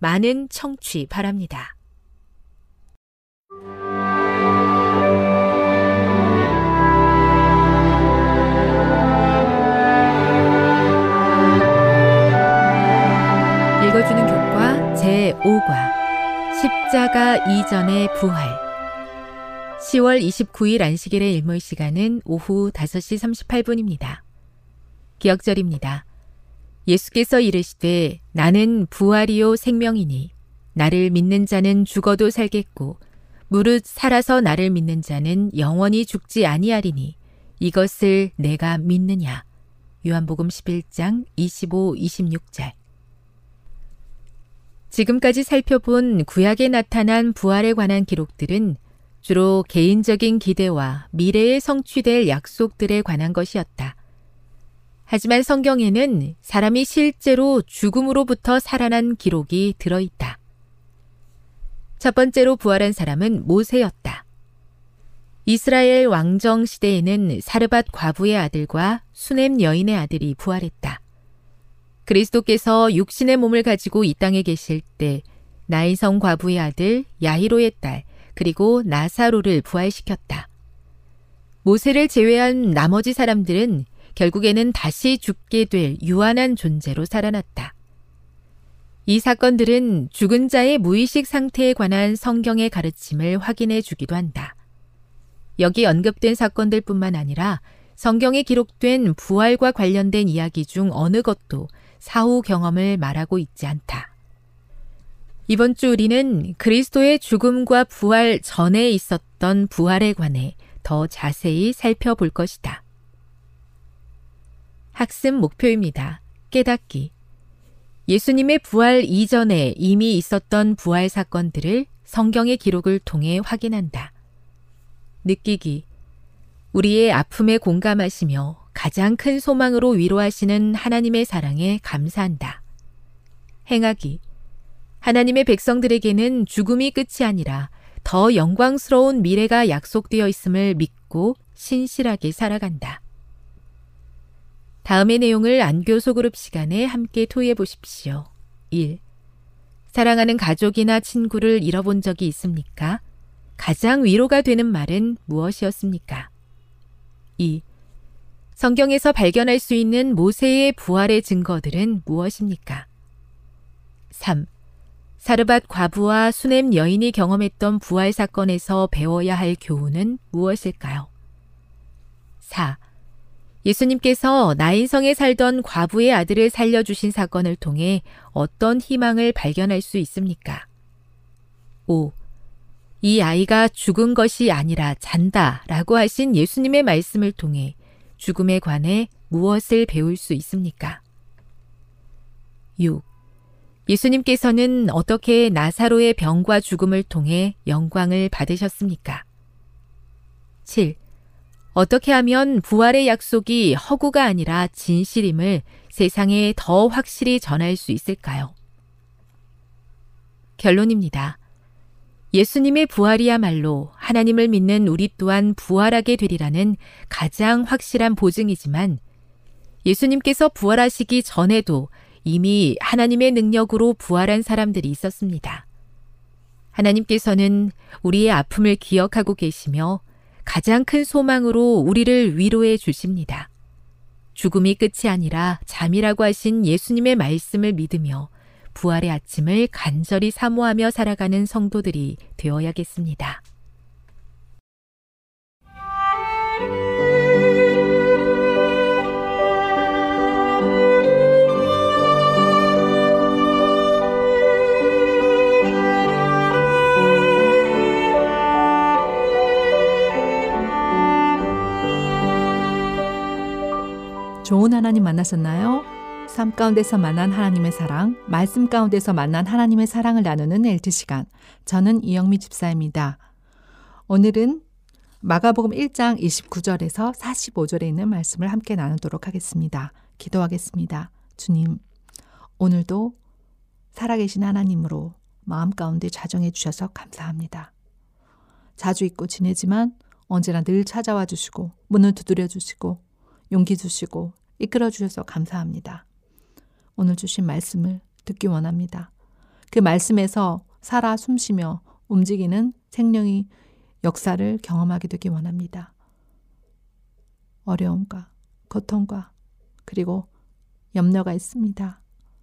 많은 청취 바랍니다. 읽어주는 교과 제5과 십자가 이전의 부활 10월 29일 안식일의 일몰 시간은 오후 5시 38분입니다. 기억절입니다. 예수께서 이르시되 나는 부활이요 생명이니 나를 믿는 자는 죽어도 살겠고 무릇 살아서 나를 믿는 자는 영원히 죽지 아니하리니 이것을 내가 믿느냐. 요한복음 11장 25, 26절. 지금까지 살펴본 구약에 나타난 부활에 관한 기록들은 주로 개인적인 기대와 미래에 성취될 약속들에 관한 것이었다. 하지만 성경에는 사람이 실제로 죽음으로부터 살아난 기록이 들어있다. 첫 번째로 부활한 사람은 모세였다. 이스라엘 왕정 시대에는 사르밧 과부의 아들과 수넴 여인의 아들이 부활했다. 그리스도께서 육신의 몸을 가지고 이 땅에 계실 때 나이성 과부의 아들 야히로의 딸 그리고 나사로를 부활시켰다. 모세를 제외한 나머지 사람들은 결국에는 다시 죽게 될 유한한 존재로 살아났다. 이 사건들은 죽은 자의 무의식 상태에 관한 성경의 가르침을 확인해 주기도 한다. 여기 언급된 사건들 뿐만 아니라 성경에 기록된 부활과 관련된 이야기 중 어느 것도 사후 경험을 말하고 있지 않다. 이번 주 우리는 그리스도의 죽음과 부활 전에 있었던 부활에 관해 더 자세히 살펴볼 것이다. 학습 목표입니다. 깨닫기. 예수님의 부활 이전에 이미 있었던 부활 사건들을 성경의 기록을 통해 확인한다. 느끼기. 우리의 아픔에 공감하시며 가장 큰 소망으로 위로하시는 하나님의 사랑에 감사한다. 행하기. 하나님의 백성들에게는 죽음이 끝이 아니라 더 영광스러운 미래가 약속되어 있음을 믿고 신실하게 살아간다. 다음의 내용을 안교 소그룹 시간에 함께 토의해 보십시오. 1. 사랑하는 가족이나 친구를 잃어본 적이 있습니까? 가장 위로가 되는 말은 무엇이었습니까? 2. 성경에서 발견할 수 있는 모세의 부활의 증거들은 무엇입니까? 3. 사르밧 과부와 수넴 여인이 경험했던 부활 사건에서 배워야 할 교훈은 무엇일까요? 4. 예수님께서 나인성에 살던 과부의 아들을 살려주신 사건을 통해 어떤 희망을 발견할 수 있습니까? 5. 이 아이가 죽은 것이 아니라 잔다 라고 하신 예수님의 말씀을 통해 죽음에 관해 무엇을 배울 수 있습니까? 6. 예수님께서는 어떻게 나사로의 병과 죽음을 통해 영광을 받으셨습니까? 7. 어떻게 하면 부활의 약속이 허구가 아니라 진실임을 세상에 더 확실히 전할 수 있을까요? 결론입니다. 예수님의 부활이야말로 하나님을 믿는 우리 또한 부활하게 되리라는 가장 확실한 보증이지만 예수님께서 부활하시기 전에도 이미 하나님의 능력으로 부활한 사람들이 있었습니다. 하나님께서는 우리의 아픔을 기억하고 계시며 가장 큰 소망으로 우리를 위로해 주십니다. 죽음이 끝이 아니라 잠이라고 하신 예수님의 말씀을 믿으며 부활의 아침을 간절히 사모하며 살아가는 성도들이 되어야겠습니다. 좋은 하나님 만나셨나요? 삶 가운데서 만난 하나님의 사랑, 말씀 가운데서 만난 하나님의 사랑을 나누는 엘트 시간. 저는 이영미 집사입니다. 오늘은 마가복음 1장 29절에서 45절에 있는 말씀을 함께 나누도록 하겠습니다. 기도하겠습니다. 주님, 오늘도 살아계신 하나님으로 마음 가운데 자정해 주셔서 감사합니다. 자주 잊고 지내지만 언제나 늘 찾아와 주시고 문을 두드려 주시고 용기 주시고 이끌어 주셔서 감사합니다. 오늘 주신 말씀을 듣기 원합니다. 그 말씀에서 살아 숨쉬며 움직이는 생명이 역사를 경험하게 되기 원합니다. 어려움과 고통과 그리고 염려가 있습니다.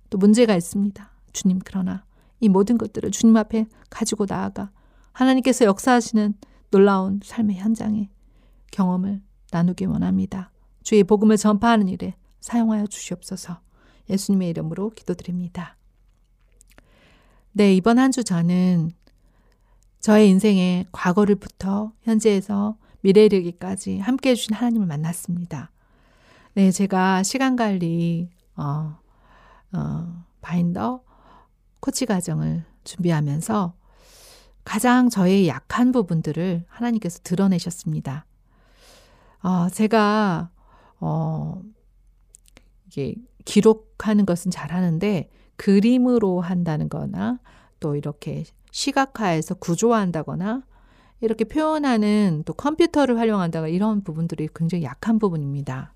또 문제가 있습니다. 주님 그러나 이 모든 것들을 주님 앞에 가지고 나아가 하나님께서 역사하시는 놀라운 삶의 현장에 경험을 나누기 원합니다. 주의 복음을 전파하는 일에 사용하여 주시옵소서. 예수님의 이름으로 기도드립니다. 네, 이번 한 주 저는 저의 인생의 과거를부터 현재에서 미래에 이르기까지 함께 해주신 하나님을 만났습니다. 네, 제가 시간 관리, 어, 어, 바인더, 코치 과정을 준비하면서 가장 저의 약한 부분들을 하나님께서 드러내셨습니다. 어, 제가, 어, 이게 기록하는 것은 잘하는데 그림으로 한다는 거나 또 이렇게 시각화해서 구조화한다거나 이렇게 표현하는 또 컴퓨터를 활용한다거나 이런 부분들이 굉장히 약한 부분입니다.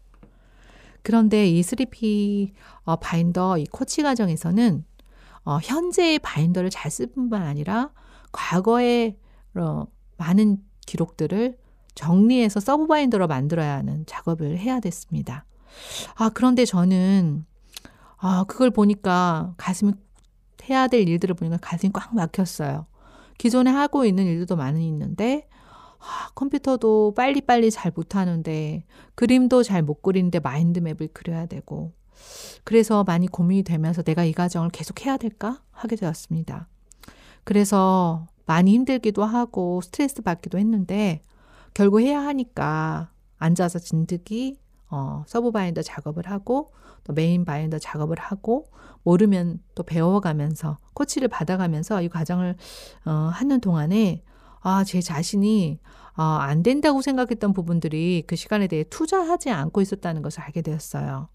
그런데 이 3P 어, 바인더 이 코치 과정에서는 어, 현재의 바인더를 잘 쓸 뿐만 아니라 과거의 어, 많은 기록들을 정리해서 sub 바인더로 만들어야 하는 작업을 해야 됐습니다. 아, 그런데 저는, 아, 그걸 보니까 가슴이, 해야 될 일들을 보니까 가슴이 꽉 막혔어요. 기존에 하고 있는 일들도 많이 있는데, 아, 컴퓨터도 빨리빨리 잘 못하는데, 그림도 잘 못 그리는데 mind map을 그려야 되고, 그래서 많이 고민이 되면서 내가 이 과정을 계속 해야 될까? 하게 되었습니다. 그래서 많이 힘들기도 하고 스트레스 받기도 했는데, 결국 해야 하니까 앉아서 진득이 어, sub 바인더 작업을 하고 또 메인 바인더 작업을 하고 모르면 또 배워가면서 코치를 받아가면서 이 과정을 어, 하는 동안에 아, 제 자신이 어, 안 된다고 생각했던 부분들이 그 시간에 대해 투자하지 않고 있었다는 것을 알게 되었어요.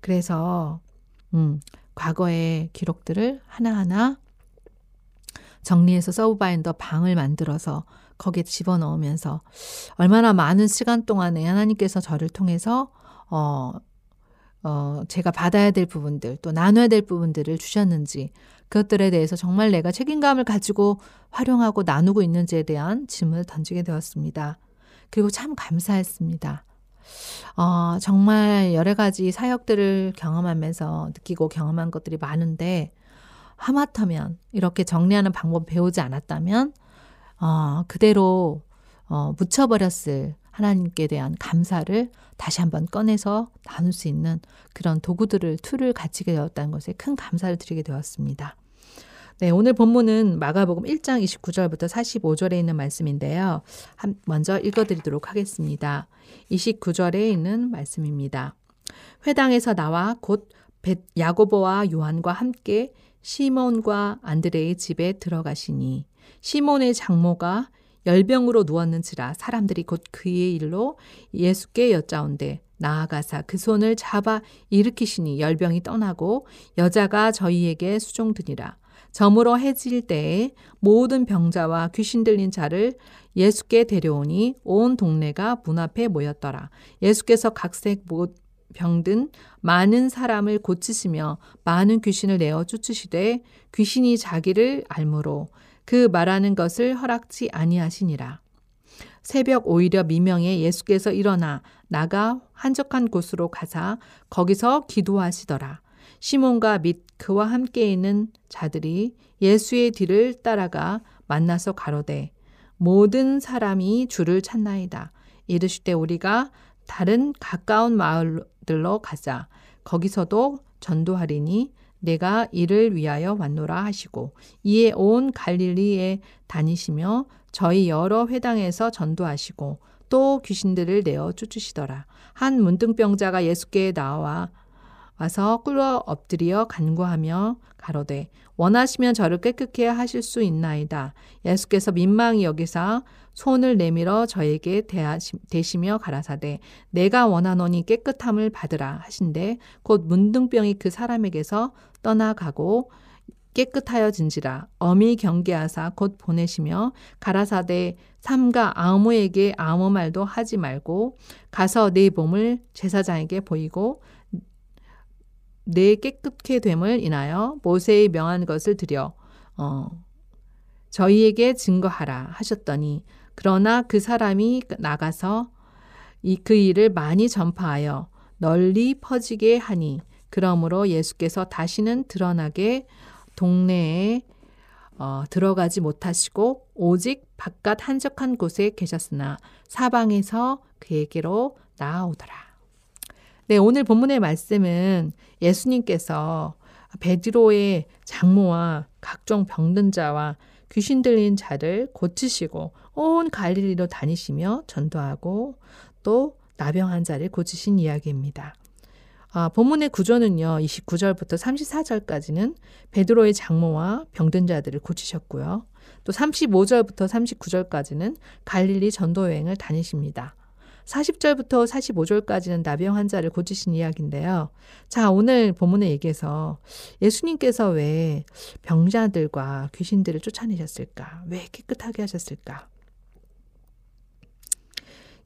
그래서 음, 과거의 기록들을 하나하나 정리해서 sub 바인더 방을 만들어서 거기에 집어넣으면서 얼마나 많은 시간 동안에 하나님께서 저를 통해서 어, 어, 제가 받아야 될 부분들, 또 나눠야 될 부분들을 주셨는지, 그것들에 대해서 정말 내가 책임감을 가지고 활용하고 나누고 있는지에 대한 질문을 던지게 되었습니다. 그리고 참 감사했습니다. 어, 정말 여러 가지 사역들을 경험하면서 느끼고 경험한 것들이 많은데, 하마터면 이렇게 정리하는 방법 배우지 않았다면 어, 그대로 어, 묻혀버렸을 하나님께 대한 감사를 다시 한번 꺼내서 나눌 수 있는 그런 도구들을 tool을 갖추게 되었다는 것에 큰 감사를 드리게 되었습니다. 네, 오늘 본문은 마가복음 1장 29절부터 45절에 있는 말씀인데요. 한, 먼저 읽어드리도록 하겠습니다. 29절에 있는 말씀입니다. 회당에서 나와 곧 야고보와 요한과 함께 시몬과 안드레의 집에 들어가시니 시몬의 장모가 열병으로 누웠는지라 사람들이 곧 그의 일로 예수께 여짜온데 나아가사 그 손을 잡아 일으키시니 열병이 떠나고 여자가 저희에게 수종드니라. 점으로 해질 때에 모든 병자와 귀신 들린 자를 예수께 데려오니 온 동네가 문 앞에 모였더라. 예수께서 각색 병든 많은 사람을 고치시며 많은 귀신을 내어 쫓으시되 귀신이 자기를 알므로 그 말하는 것을 허락지 아니하시니라. 새벽 오히려 미명에 예수께서 일어나 나가 한적한 곳으로 가사 거기서 기도하시더라. 시몬과 및 그와 함께 있는 자들이 예수의 뒤를 따라가 만나서 가로되 모든 사람이 주를 찾나이다. 이르시되 우리가 다른 가까운 마을들로 가자. 거기서도 전도하리니 내가 이를 위하여 왔노라 하시고 이에 온 갈릴리에 다니시며 저희 여러 회당에서 전도하시고 또 귀신들을 내어 쫓으시더라. 한 문둥병자가 예수께 나와 와서 꿇어 엎드려 간구하며 가로되 원하시면 저를 깨끗게 하실 수 있나이다. 예수께서 민망히 여기사 손을 내밀어 저에게 대시며 가라사대 내가 원하노니 깨끗함을 받으라 하신데 곧 문둥병이 그 사람에게서 떠나가고 깨끗하여진지라 어미 경계하사 곧 보내시며 가라사대 삼가 아무에게 아무 말도 하지 말고 가서 네 몸을 제사장에게 보이고 내 깨끗게 됨을 인하여 모세의 명한 것을 드려 어, 저희에게 증거하라 하셨더니 그러나 그 사람이 나가서 이, 그 일을 많이 전파하여 널리 퍼지게 하니 그러므로 예수께서 다시는 드러나게 동네에 어, 들어가지 못하시고 오직 바깥 한적한 곳에 계셨으나 사방에서 그에게로 나아오더라. 네, 오늘 본문의 말씀은 예수님께서 베드로의 장모와 각종 병든 자와 귀신 들린 자를 고치시고 온 갈릴리로 다니시며 전도하고 또 나병한 자를 고치신 이야기입니다. 아, 본문의 구조는요. 29절부터 34절까지는 베드로의 장모와 병든 자들을 고치셨고요. 또 35절부터 39절까지는 갈릴리 전도 여행을 다니십니다. 40절부터 45절까지는 나병 환자를 고치신 이야기인데요. 자, 오늘 본문에 얘기해서 예수님께서 왜 병자들과 귀신들을 쫓아내셨을까? 왜 깨끗하게 하셨을까?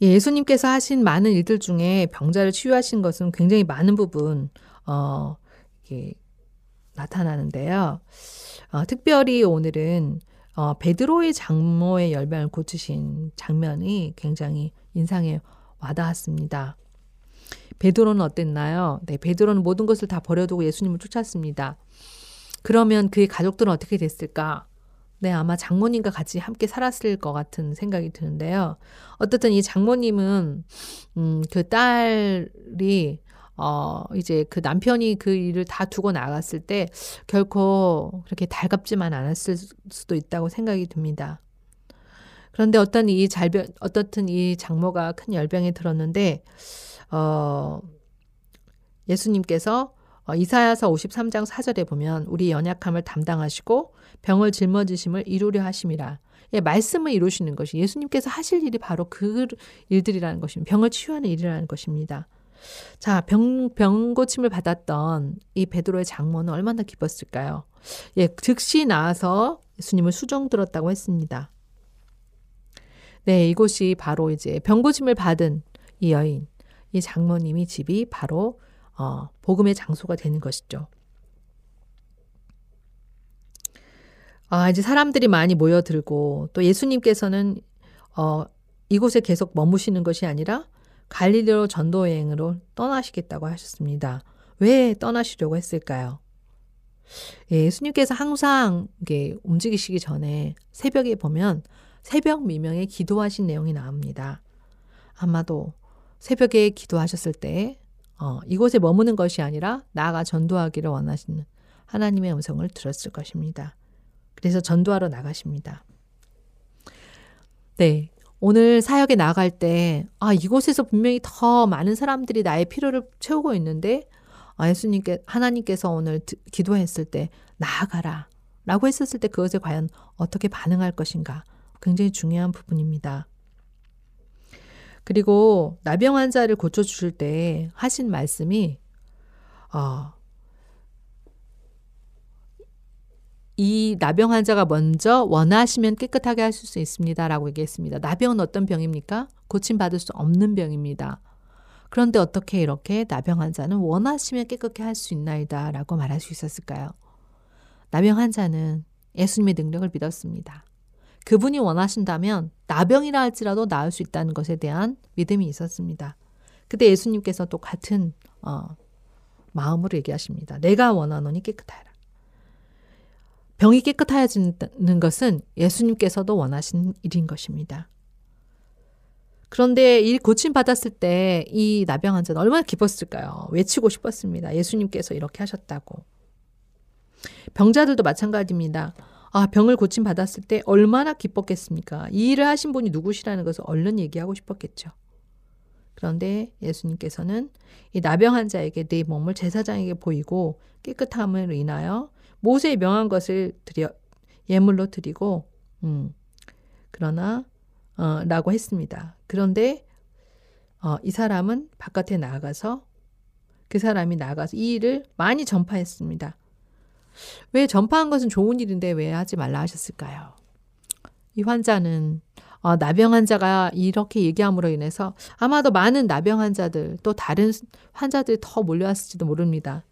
예, 예수님께서 하신 많은 일들 중에 병자를 치유하신 것은 굉장히 많은 부분, 어, 이게 나타나는데요. 어, 특별히 오늘은 어, 베드로의 장모의 열병을 고치신 장면이 굉장히 인상에 와닿았습니다. 베드로는 어땠나요? 네, 베드로는 모든 것을 다 버려두고 예수님을 쫓았습니다. 그러면 그의 가족들은 어떻게 됐을까? 네, 아마 장모님과 같이 함께 살았을 것 같은 생각이 드는데요. 어떻든 이 장모님은, 음, 그 딸이, 어, 이제 그 남편이 그 일을 다 두고 나갔을 때 결코 그렇게 달갑지만 않았을 수도 있다고 생각이 듭니다. 그런데 어떤 이 잘병, 어떻든 이 장모가 큰 열병에 들었는데, 어, 예수님께서 어, 이사야서 53장 4절에 보면 우리 연약함을 담당하시고 병을 짊어지심을 이루려 하심이라. 예, 말씀을 이루시는 것이 예수님께서 하실 일이 바로 그 일들이라는 것입니다. 병을 치유하는 일이라는 것입니다. 자, 병, 병 고침을 받았던 이 베드로의 장모는 얼마나 기뻤을까요? 예, 즉시 나와서 예수님을 수정 들었다고 했습니다. 네, 이곳이 바로 이제 병 고침을 받은 이 여인, 이 장모님이 집이 바로 어, 복음의 장소가 되는 것이죠. 아, 이제 사람들이 많이 모여들고 또 예수님께서는 어, 이곳에 계속 머무시는 것이 아니라 갈릴리로 전도 여행으로 떠나시겠다고 하셨습니다. 왜 떠나시려고 했을까요? 예, 예수님께서 항상 이게 움직이시기 전에 새벽에 보면 새벽 미명에 기도하신 내용이 나옵니다. 아마도 새벽에 기도하셨을 때 어, 이곳에 머무는 것이 아니라 나아가 전도하기를 원하시는 하나님의 음성을 들었을 것입니다. 그래서 전도하러 나가십니다. 네. 오늘 사역에 나갈 때, 아, 이곳에서 분명히 더 많은 사람들이 나의 필요를 채우고 있는데, 아, 예수님께, 하나님께서 오늘 기도했을 때, 나아가라. 라고 했었을 때 그것에 과연 어떻게 반응할 것인가. 굉장히 중요한 부분입니다. 그리고 나병 환자를 고쳐주실 때 하신 말씀이, 어, 이 나병 환자가 먼저 원하시면 깨끗하게 하실 수 있습니다. 라고 얘기했습니다. 나병은 어떤 병입니까? 고침받을 수 없는 병입니다. 그런데 어떻게 이렇게 나병 환자는 원하시면 깨끗게 할 수 있나이다. 라고 말할 수 있었을까요? 나병 환자는 예수님의 능력을 믿었습니다. 그분이 원하신다면 나병이라 할지라도 나을 수 있다는 것에 대한 믿음이 있었습니다. 그때 예수님께서 또 같은 어, 마음으로 얘기하십니다. 내가 원하노니 깨끗하라. 병이 깨끗해지는 것은 예수님께서도 원하신 일인 것입니다. 그런데 이 고침 받았을 때 이 나병 환자는 얼마나 기뻤을까요? 외치고 싶었습니다. 예수님께서 이렇게 하셨다고. 병자들도 마찬가지입니다. 아, 병을 고침 받았을 때 얼마나 기뻤겠습니까? 이 일을 하신 분이 누구시라는 것을 얼른 얘기하고 싶었겠죠. 그런데 예수님께서는 이 나병 환자에게 내 몸을 제사장에게 보이고 깨끗함을 인하여 모세의 명한 것을 드려 예물로 드리고 음 그러나 어 라고 했습니다. 그런데 어, 이 사람은 바깥에 나가서 그 사람이 나가서 이 일을 많이 전파했습니다. 왜 전파한 것은 좋은 일인데 왜 하지 말라 하셨을까요? 이 환자는 어, 나병 환자가 이렇게 얘기함으로 인해서 아마도 많은 나병 환자들 또 다른 환자들이 더 몰려왔을지도 모릅니다.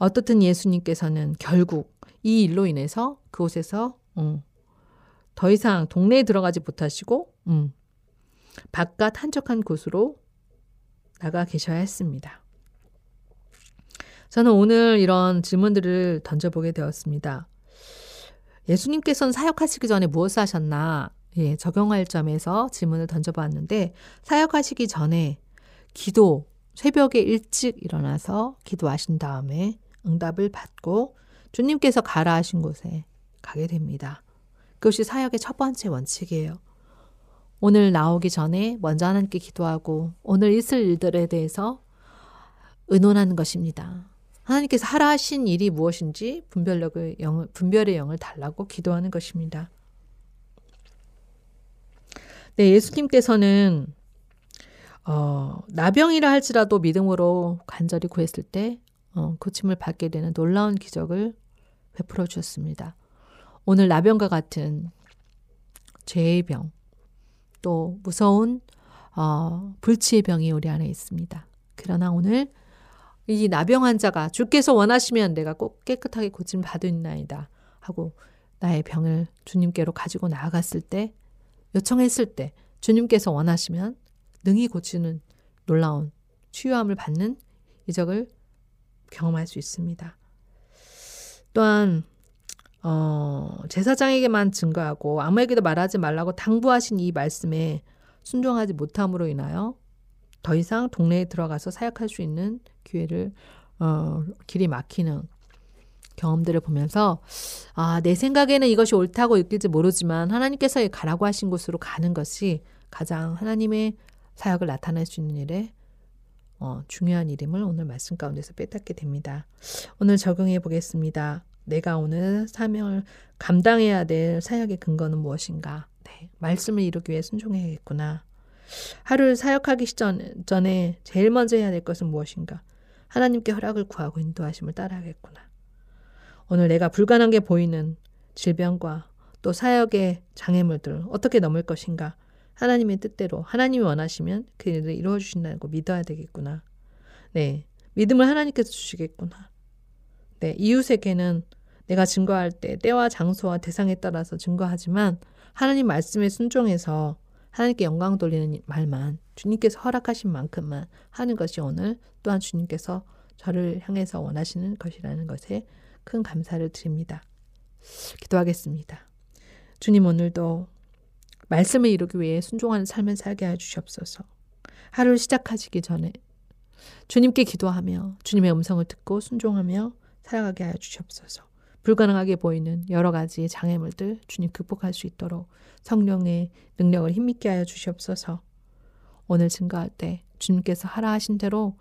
어떻든 예수님께서는 결국 이 일로 인해서 그곳에서 음, 더 이상 동네에 들어가지 못하시고 음, 바깥 한적한 곳으로 나가 계셔야 했습니다. 저는 오늘 이런 질문들을 던져보게 되었습니다. 예수님께서는 사역하시기 전에 무엇을 하셨나? 예, 적용할 점에서 질문을 던져보았는데, 사역하시기 전에 기도, 새벽에 일찍 일어나서 기도하신 다음에 응답을 받고 주님께서 가라 하신 곳에 가게 됩니다. 그것이 사역의 첫 번째 원칙이에요. 오늘 나오기 전에 먼저 하나님께 기도하고 오늘 있을 일들에 대해서 의논하는 것입니다. 하나님께서 하라 하신 일이 무엇인지 분별력을 영, 분별의 영을 달라고 기도하는 것입니다. 네, 예수님께서는 어, 나병이라 할지라도 믿음으로 간절히 구했을 때 어, 고침을 받게 되는 놀라운 기적을 베풀어 주셨습니다. 오늘 나병과 같은 죄의 병, 또 무서운 어, 불치의 병이 우리 안에 있습니다. 그러나 오늘 이 나병 환자가 주께서 원하시면 내가 꼭 깨끗하게 고침 받으나이다 하고 나의 병을 주님께로 가지고 나아갔을 때 요청했을 때 주님께서 원하시면 능히 고치는 놀라운 치유함을 받는 이적을 경험할 수 있습니다. 또한 어, 제사장에게만 증거하고 아무에게도 말하지 말라고 당부하신 이 말씀에 순종하지 못함으로 인하여 더 이상 동네에 들어가서 사역할 수 있는 기회를 어, 길이 막히는 경험들을 보면서 아, 내 생각에는 이것이 옳다고 느낄지 모르지만 하나님께서 가라고 하신 곳으로 가는 것이 가장 하나님의 사역을 나타낼 수 있는 일에 어, 중요한 일임을 오늘 말씀 가운데서 빼닫게 됩니다. 오늘 적용해 보겠습니다. 내가 오늘 사명을 감당해야 될 사역의 근거는 무엇인가? 네, 말씀을 이루기 위해 순종해야겠구나. 하루를 사역하기 전, 전에 제일 먼저 해야 될 것은 무엇인가? 하나님께 허락을 구하고 인도하심을 따라하겠구나. 오늘 내가 불가능한 게 보이는 질병과 또 사역의 장애물들을 어떻게 넘을 것인가? 하나님의 뜻대로 하나님이 원하시면 그 일을 이루어 주신다고 믿어야 되겠구나. 네. 믿음을 하나님께서 주시겠구나. 네. 이웃에게는 내가 증거할 때 때와 장소와 대상에 따라서 증거하지만 하나님 말씀에 순종해서 하나님께 영광 돌리는 말만 주님께서 허락하신 만큼만 하는 것이 오늘 또한 주님께서 저를 향해서 원하시는 것이라는 것에 큰 감사를 드립니다. 기도하겠습니다. 주님 오늘도 말씀을 이루기 위해 순종하는 삶을 살게 해 주시옵소서. 하루를 시작하시기 전에 주님께 기도하며 주님의 음성을 듣고 순종하며 살아가게 하여 주시옵소서. 불가능하게 보이는 여러 가지 장애물들 주님 극복할 수 있도록 성령의 능력을 힘있게 하여 주시옵소서. 오늘 증거할 때 주님께서 하라 하신 대로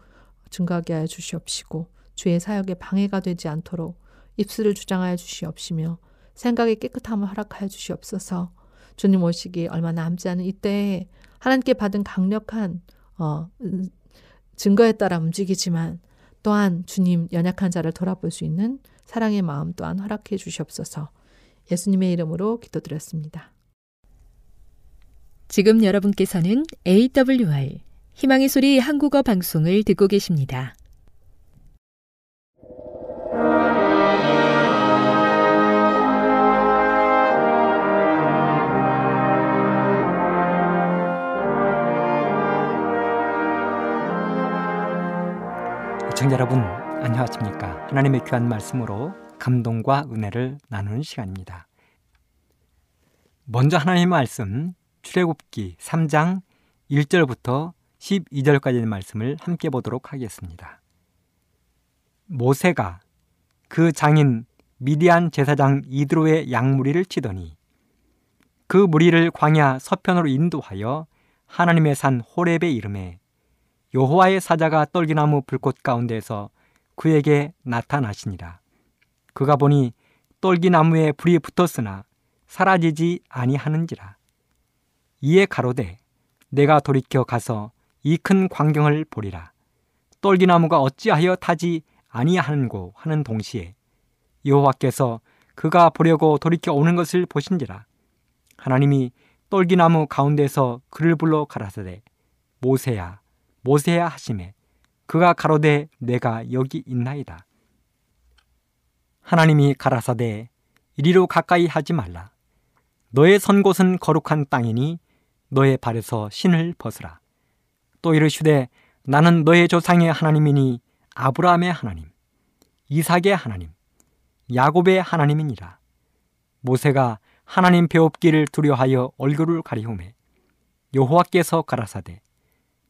증거하게 하여 주시옵시고 주의 사역에 방해가 되지 않도록 입술을 주장하여 주시옵시며 생각의 깨끗함을 허락하여 주시옵소서. 주님 오시기 얼마 남지 않은 이때에 하나님께 받은 강력한 어, 증거에 따라 움직이지만 또한 주님 연약한 자를 돌아볼 수 있는 사랑의 마음 또한 허락해 주시옵소서. 예수님의 이름으로 기도드렸습니다. 지금 여러분께서는 AWR 희망의 소리 한국어 방송을 듣고 계십니다. 시청자 여러분 안녕하십니까? 하나님의 귀한 말씀으로 감동과 은혜를 나누는 시간입니다. 먼저 하나님의 말씀 출애굽기 3장 1절부터 12절까지의 말씀을 함께 보도록 하겠습니다. 모세가 그 장인 미디안 제사장 이드로의 양무리를 치더니 그 무리를 광야 서편으로 인도하여 하나님의 산 호렙의 이름에 여호와의 사자가 떨기나무 불꽃 가운데서 그에게 나타나시니라. 그가 보니 떨기나무에 불이 붙었으나 사라지지 아니하는지라. 이에 가로되 내가 돌이켜 가서 이 큰 광경을 보리라. 떨기나무가 어찌하여 타지 아니하는고 하는 동시에 여호와께서 그가 보려고 돌이켜 오는 것을 보신지라. 하나님이 떨기나무 가운데서 그를 불러 가라사대 모세야 모세야 하심에 그가 가로되 내가 여기 있나이다. 하나님이 가라사대 이리로 가까이 하지 말라. 너의 선 곳은 거룩한 땅이니 너의 발에서 신을 벗으라. 또 이르시되 나는 너의 조상의 하나님이니 아브라함의 하나님, 이삭의 하나님, 야곱의 하나님이니라. 모세가 하나님 배웁기를 두려하여 얼굴을 가리우매 여호와께서 가라사대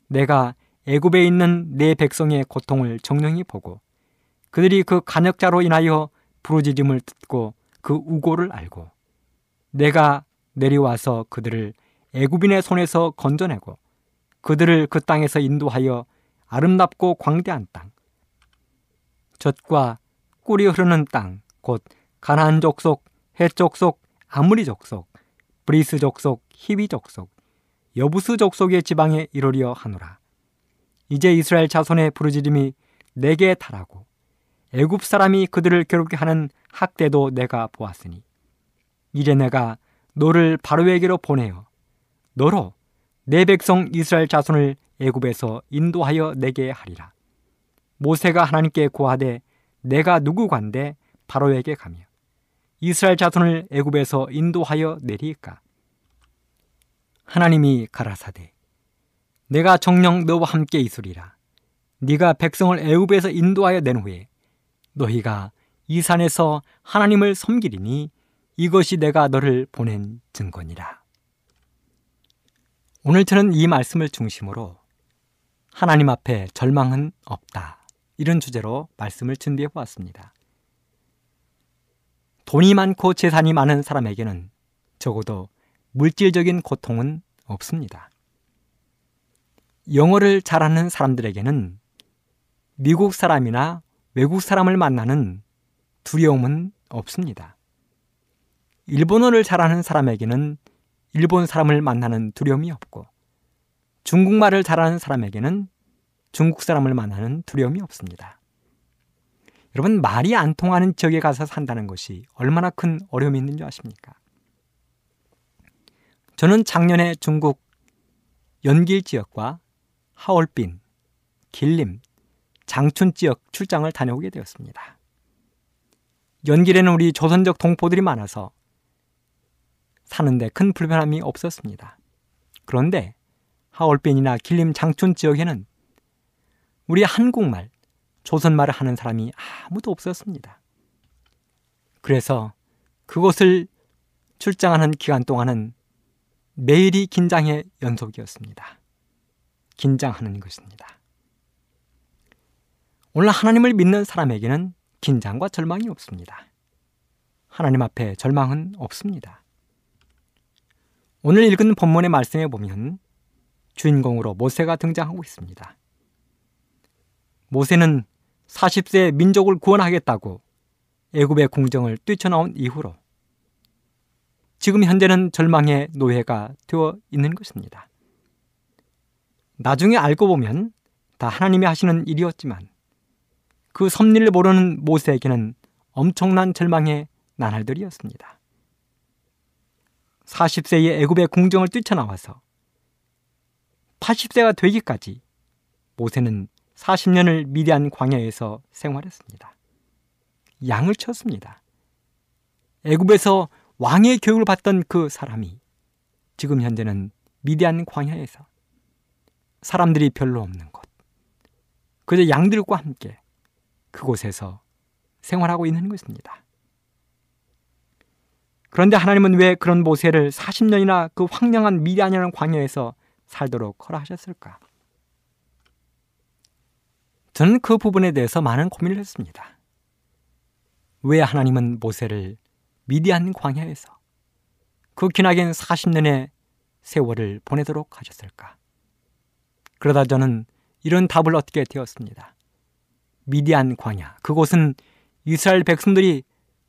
내가 애굽에 있는 내 백성의 고통을 정령히 보고 그들이 그 간역자로 인하여 부르짖음을 듣고 그 우고를 알고 내가 내려와서 그들을 애굽인의 손에서 건져내고 그들을 그 땅에서 인도하여 아름답고 광대한 땅 젖과 꿀이 흐르는 땅 곧 가나안 족속, 헷 족속, 아모리 족속, 브리스 족속, 히위 족속, 여부스 족속의 지방에 이르려 하노라. 이제 이스라엘 자손의 부르짖음이 내게 달하고 애굽 사람이 그들을 괴롭게 하는 학대도 내가 보았으니 이제 내가 너를 바로에게로 보내어 너로 내 백성 이스라엘 자손을 애굽에서 인도하여 내게 하리라. 모세가 하나님께 고하되 내가 누구관데 바로에게 가며 이스라엘 자손을 애굽에서 인도하여 내리까 하나님이 가라사대 내가 정령 너와 함께 있으리라 네가 백성을 애굽에서 인도하여 낸 후에 너희가 이 산에서 하나님을 섬기리니 이것이 내가 너를 보낸 증거니라. 오늘 저는 이 말씀을 중심으로 하나님 앞에 절망은 없다. 이런 주제로 말씀을 준비해 보았습니다. 돈이 많고 재산이 많은 사람에게는 적어도 물질적인 고통은 없습니다. 영어를 잘하는 사람들에게는 미국 사람이나 외국 사람을 만나는 두려움은 없습니다. 일본어를 잘하는 사람에게는 일본 사람을 만나는 두려움이 없고 중국말을 잘하는 사람에게는 중국 사람을 만나는 두려움이 없습니다. 여러분 말이 안 통하는 지역에 가서 산다는 것이 얼마나 큰 어려움이 있는 줄 아십니까? 저는 작년에 중국 연길 지역과 하얼빈, 길림, 장춘 지역 출장을 다녀오게 되었습니다. 연길에는 우리 조선적 동포들이 많아서 사는데 큰 불편함이 없었습니다. 그런데 하얼빈이나 길림 장춘 지역에는 우리 한국말, 조선말을 하는 사람이 아무도 없었습니다. 그래서 그곳을 출장하는 기간 동안은 매일이 긴장의 연속이었습니다. 긴장하는 것입니다. 오늘 하나님을 믿는 사람에게는 긴장과 절망이 없습니다. 하나님 앞에 절망은 없습니다. 오늘 읽은 본문의 말씀에 보면 주인공으로 모세가 등장하고 있습니다. 모세는 40세 민족을 구원하겠다고 애굽의 궁정을 뛰쳐나온 이후로 지금 현재는 절망의 노예가 되어 있는 것입니다. 나중에 알고 보면 다 하나님이 하시는 일이었지만 그 섭리를 모르는 모세에게는 엄청난 절망의 나날들이었습니다. 40세의 애굽의 궁정을 뛰쳐나와서 80세가 되기까지 모세는 40년을 미디안 광야에서 생활했습니다. 양을 쳤습니다. 애굽에서 왕의 교육을 받던 그 사람이 지금 현재는 미디안 광야에서 사람들이 별로 없는 곳, 그저 양들과 함께 그곳에서 생활하고 있는 것입니다. 그런데 하나님은 왜 그런 모세를 40년이나 그 황량한 미디안이라는 광야에서 살도록 허락하셨을까? 저는 그 부분에 대해서 많은 고민을 했습니다. 왜 하나님은 모세를 미디안 광야에서 그 기나긴 40년의 세월을 보내도록 하셨을까? 그러다 저는 이런 답을 얻게 되었습니다. 미디안 광야, 그곳은 이스라엘 백성들이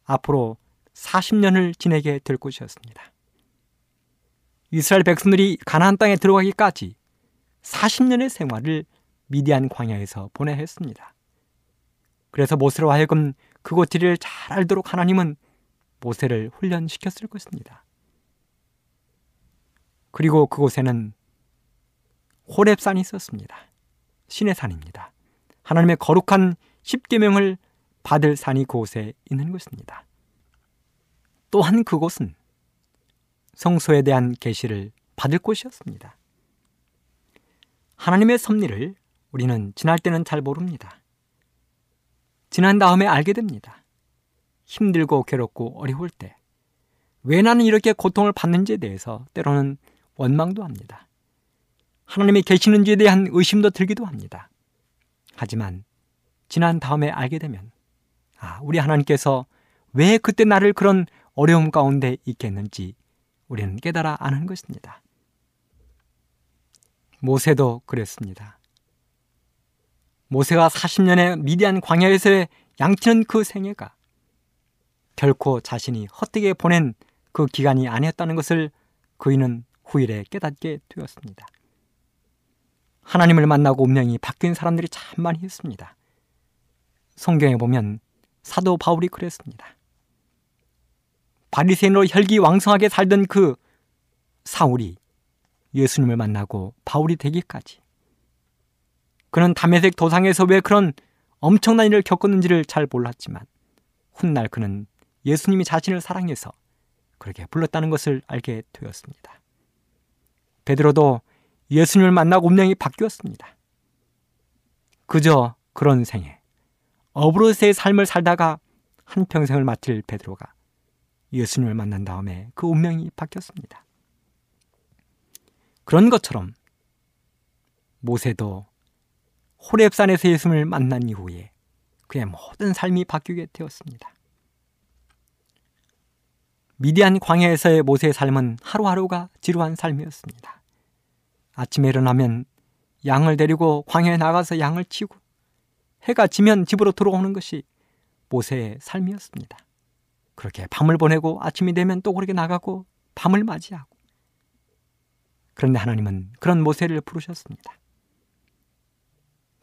앞으로 40년을 지내게 될 곳이었습니다. 이스라엘 백성들이 가나안 땅에 들어가기까지 40년의 생활을 미디안 광야에서 보내야 했습니다. 그래서 모세로 하여금 그곳 지리를 잘 알도록 하나님은 모세를 훈련시켰을 것입니다. 그리고 그곳에는 호랩산이 있었습니다. 신의 산입니다. 하나님의 거룩한 십계명을 받을 산이 그곳에 있는 것입니다. 또한 그곳은 성소에 대한 계시를 받을 곳이었습니다. 하나님의 섭리를 우리는 지날 때는 잘 모릅니다. 지난 다음에 알게 됩니다. 힘들고 괴롭고 어려울 때, 왜 나는 이렇게 고통을 받는지에 대해서 때로는 원망도 합니다. 하나님이 계시는지에 대한 의심도 들기도 합니다. 하지만 지난 다음에 알게 되면, 아, 우리 하나님께서 왜 그때 나를 그런 어려움 가운데 있겠는지 우리는 깨달아 아는 것입니다. 모세도 그랬습니다. 모세가 40년의 미디안 광야에서의 양치는 그 생애가 결코 자신이 헛되게 보낸 그 기간이 아니었다는 것을 그이는 후일에 깨닫게 되었습니다. 하나님을 만나고 운명이 바뀐 사람들이 참 많이 있습니다. 성경에 보면 사도 바울이 그랬습니다. 바리새인으로 혈기왕성하게 살던 그 사울이 예수님을 만나고 바울이 되기까지 그는 담에색 도상에서 왜 그런 엄청난 일을 겪었는지를 잘 몰랐지만 훗날 그는 예수님이 자신을 사랑해서 그렇게 불렀다는 것을 알게 되었습니다. 베드로도 예수님을 만나고 운명이 바뀌었습니다. 그저 그런 생에 어브로스의 삶을 살다가 한평생을 마칠 베드로가 예수님을 만난 다음에 그 운명이 바뀌었습니다. 그런 것처럼 모세도 호랩산에서 예수님을 만난 이후에 그의 모든 삶이 바뀌게 되었습니다. 미디안 광야에서의 모세의 삶은 하루하루가 지루한 삶이었습니다. 아침에 일어나면 양을 데리고 광야에 나가서 양을 치고 해가 지면 집으로 들어오는 것이 모세의 삶이었습니다. 그렇게 밤을 보내고 아침이 되면 또 그렇게 나가고 밤을 맞이하고 그런데 하나님은 그런 모세를 부르셨습니다.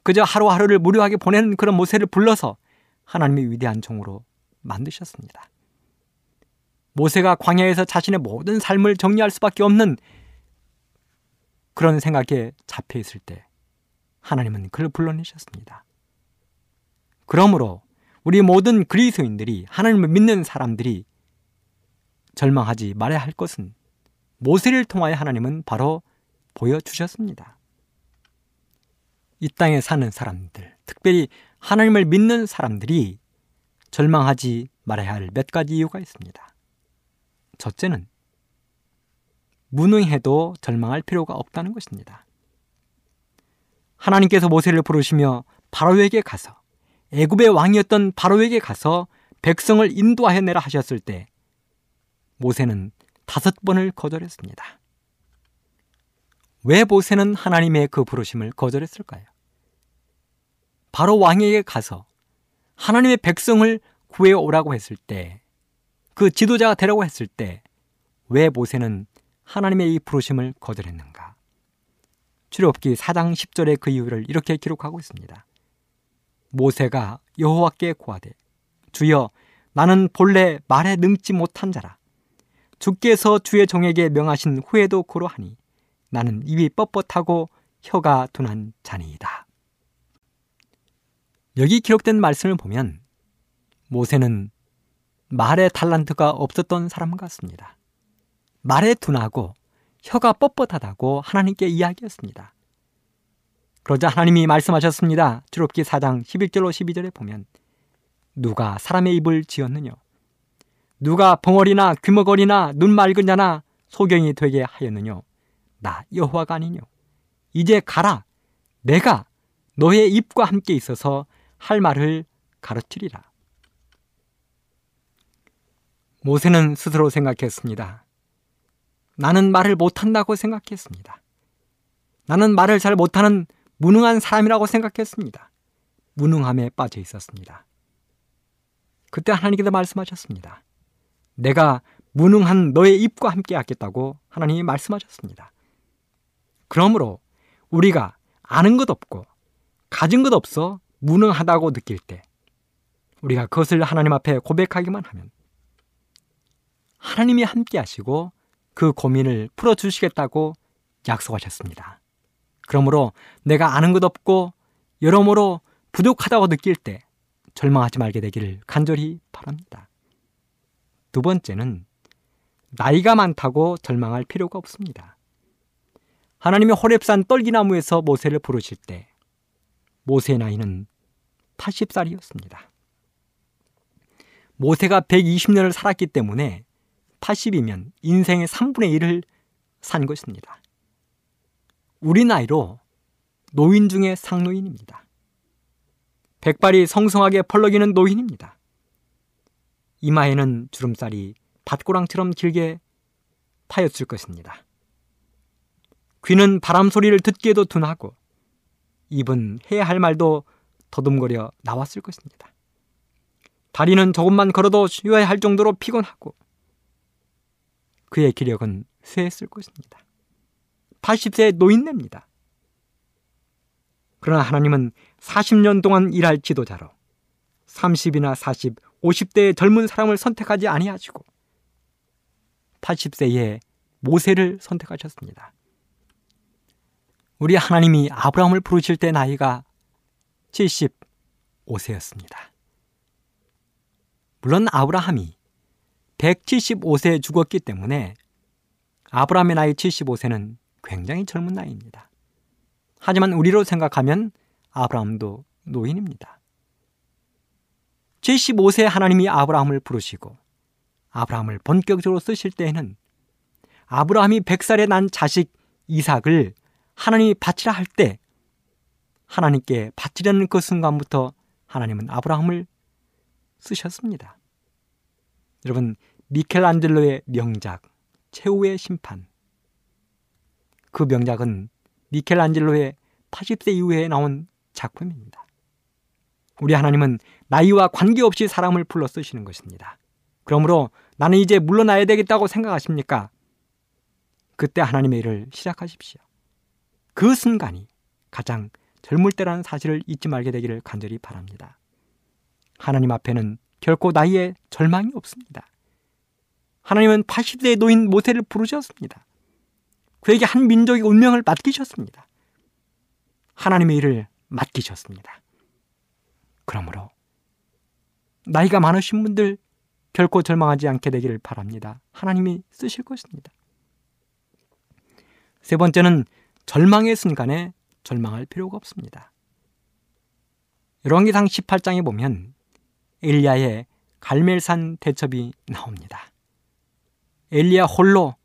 그저 하루하루를 무료하게 보내는 그런 모세를 불러서 하나님의 위대한 종으로 만드셨습니다. 모세가 광야에서 자신의 모든 삶을 정리할 수밖에 없는 그런 생각에 잡혀 있을 때 하나님은 그를 불러내셨습니다. 그러므로 우리 모든 그리스도인들이 하나님을 믿는 사람들이 절망하지 말아야 할 것은 모세를 통하여 하나님은 바로 보여주셨습니다. 이 땅에 사는 사람들, 특별히 하나님을 믿는 사람들이 절망하지 말아야 할 몇 가지 이유가 있습니다. 첫째는 무능해도 절망할 필요가 없다는 것입니다. 하나님께서 모세를 부르시며 바로에게 가서 애굽의 왕이었던 바로에게 가서 백성을 인도하여 내라 하셨을 때 모세는 다섯 번을 거절했습니다. 왜 모세는 하나님의 그 부르심을 거절했을까요? 바로 왕에게 가서 하나님의 백성을 구해 오라고 했을 때, 그 지도자가 되라고 했을 때, 왜 모세는 하나님의 이 부르심을 거절했는가? 출애굽기 4장 10절의 그 이유를 이렇게 기록하고 있습니다. 모세가 여호와께 고하되 주여 나는 본래 말에 능지 못한 자라 주께서 주의 종에게 명하신 후에도 고로하니 나는 입이 뻣뻣하고 혀가 둔한 자니이다. 여기 기록된 말씀을 보면 모세는 말의 달란트가 없었던 사람 같습니다. 말에 둔하고 혀가 뻣뻣하다고 하나님께 이야기했습니다. 그러자 하나님이 말씀하셨습니다. 주롭기 4장 11절로 12절에 보면 누가 사람의 입을 지었느냐 누가 벙어리나 귀머거리나 눈 맑은 자나 소경이 되게 하였느냐 나 여호와가 아니뇨 이제 가라 내가 너의 입과 함께 있어서 할 말을 가르치리라 모세는 스스로 생각했습니다. 나는 말을 못한다고 생각했습니다. 나는 말을 잘 못하는 무능한 사람이라고 생각했습니다. 무능함에 빠져 있었습니다. 그때 하나님께서 말씀하셨습니다. 내가 무능한 너의 입과 함께 하겠다고 하나님이 말씀하셨습니다. 그러므로 우리가 아는 것 없고 가진 것 없어 무능하다고 느낄 때 우리가 그것을 하나님 앞에 고백하기만 하면 하나님이 함께 하시고 그 고민을 풀어주시겠다고 약속하셨습니다. 그러므로 내가 아는 것 없고 여러모로 부족하다고 느낄 때 절망하지 말게 되기를 간절히 바랍니다. 두 번째는 나이가 많다고 절망할 필요가 없습니다. 하나님이 호랩산 떨기나무에서 모세를 부르실 때 모세의 나이는 80살이었습니다. 모세가 120년을 살았기 때문에 80이면 인생의 3분의 1을 산 것입니다. 우리 나이로 노인 중에 상노인입니다. 백발이 성성하게 펄럭이는 노인입니다. 이마에는 주름살이 밭고랑처럼 길게 파였을 것입니다. 귀는 바람 소리를 듣기에도 둔하고 입은 해야 할 말도 더듬거려 나왔을 것입니다. 다리는 조금만 걸어도 쉬어야 할 정도로 피곤하고 그의 기력은 쇠했을 것입니다. 80세 노인네입니다. 그러나 하나님은 40년 동안 일할 지도자로 30이나 40, 50대의 젊은 사람을 선택하지 아니하시고 80세에 모세를 선택하셨습니다. 우리 하나님이 아브라함을 부르실 때 나이가 75세였습니다. 물론 아브라함이 175세에 죽었기 때문에 아브라함의 나이 75세는 굉장히 젊은 나이입니다. 하지만 우리로 생각하면 아브라함도 노인입니다. 75세 하나님이 아브라함을 부르시고 아브라함을 본격적으로 쓰실 때에는 아브라함이 100살에 난 자식 이삭을 하나님이 바치라 할 때 하나님께 바치려는 그 순간부터 하나님은 아브라함을 쓰셨습니다. 여러분 미켈안젤로의 명작 최후의 심판 그 명작은 미켈안젤로의 80세 이후에 나온 작품입니다. 우리 하나님은 나이와 관계없이 사람을 불러 쓰시는 것입니다. 그러므로 나는 이제 물러나야 되겠다고 생각하십니까? 그때 하나님의 일을 시작하십시오. 그 순간이 가장 젊을 때라는 사실을 잊지 말게 되기를 간절히 바랍니다. 하나님 앞에는 결코 나이에 절망이 없습니다. 하나님은 80세의 노인 모세를 부르셨습니다. 그에게 한 민족의 운명을 맡기셨습니다. 하나님의 일을 맡기셨습니다. 그러므로 나이가 많으신 분들 결코 절망하지 않게 되기를 바랍니다. 하나님이 쓰실 것입니다. 세 번째는 절망의 순간에 절망할 필요가 없습니다. 열왕기상 18장에 보면 엘리야의 갈멜산 대첩이 나옵니다. 엘리야 홀로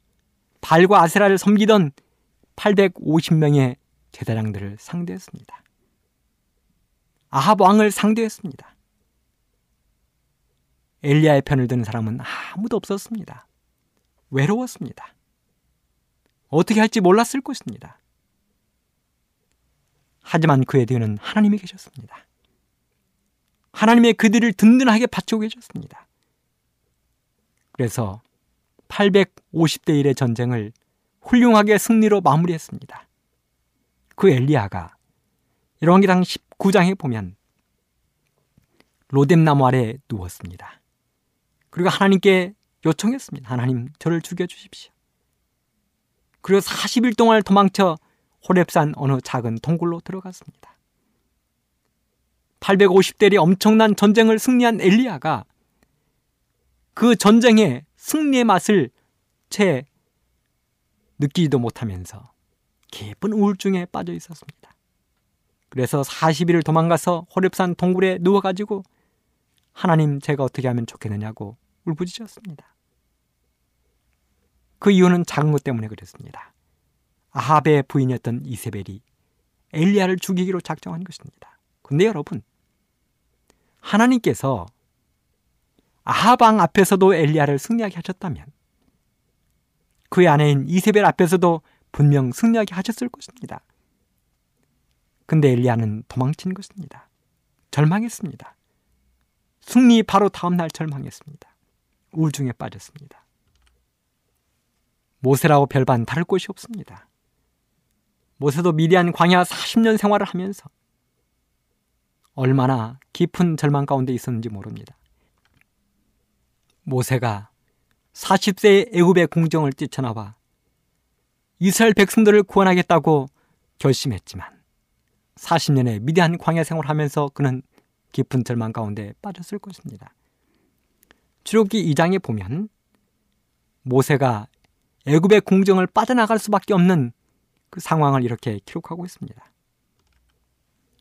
발과 아세라를 섬기던 850명의 제사장들을 상대했습니다. 아합 왕을 상대했습니다. 엘리야의 편을 드는 사람은 아무도 없었습니다. 외로웠습니다. 어떻게 할지 몰랐을 것입니다. 하지만 그의 뒤에는 하나님이 계셨습니다. 하나님의 그들을 든든하게 받치고 계셨습니다. 그래서 850대 1의 전쟁을 훌륭하게 승리로 마무리했습니다. 그 엘리야가 열왕기상 19장에 보면 로뎀나무 아래 누웠습니다. 그리고 하나님께 요청했습니다. 하나님 저를 죽여 주십시오. 그리고 40일 동안 도망쳐 호랩산 어느 작은 동굴로 들어갔습니다. 850대리 엄청난 전쟁을 승리한 엘리야가 그 전쟁의 승리의 맛을 채 느끼지도 못하면서 깊은 우울증에 빠져 있었습니다. 그래서 40일을 도망가서 호랩산 동굴에 누워가지고 하나님 제가 어떻게 하면 좋겠느냐고 울부짖었습니다. 그 이유는 작은 것 때문에 그랬습니다. 아합의 부인이었던 이세벨이 엘리야를 죽이기로 작정한 것입니다. 근데 여러분, 하나님께서 아하방 앞에서도 엘리야를 승리하게 하셨다면 그의 아내인 이세벨 앞에서도 분명 승리하게 하셨을 것입니다. 근데 엘리야는 도망친 것입니다. 절망했습니다. 승리 바로 다음 날 절망했습니다. 우울증에 빠졌습니다. 모세라고 별반 다를 곳이 없습니다. 모세도 미디안 광야 40년 생활을 하면서 얼마나 깊은 절망 가운데 있었는지 모릅니다. 모세가 40세의 애굽의 궁정을 뛰쳐나와 이스라엘 백성들을 구원하겠다고 결심했지만 40년의 미디안 광야 생활하면서 그는 깊은 절망 가운데 빠졌을 것입니다. 출애굽기 2장에 보면 모세가 애굽의 궁정을 빠져나갈 수밖에 없는 그 상황을 이렇게 기록하고 있습니다.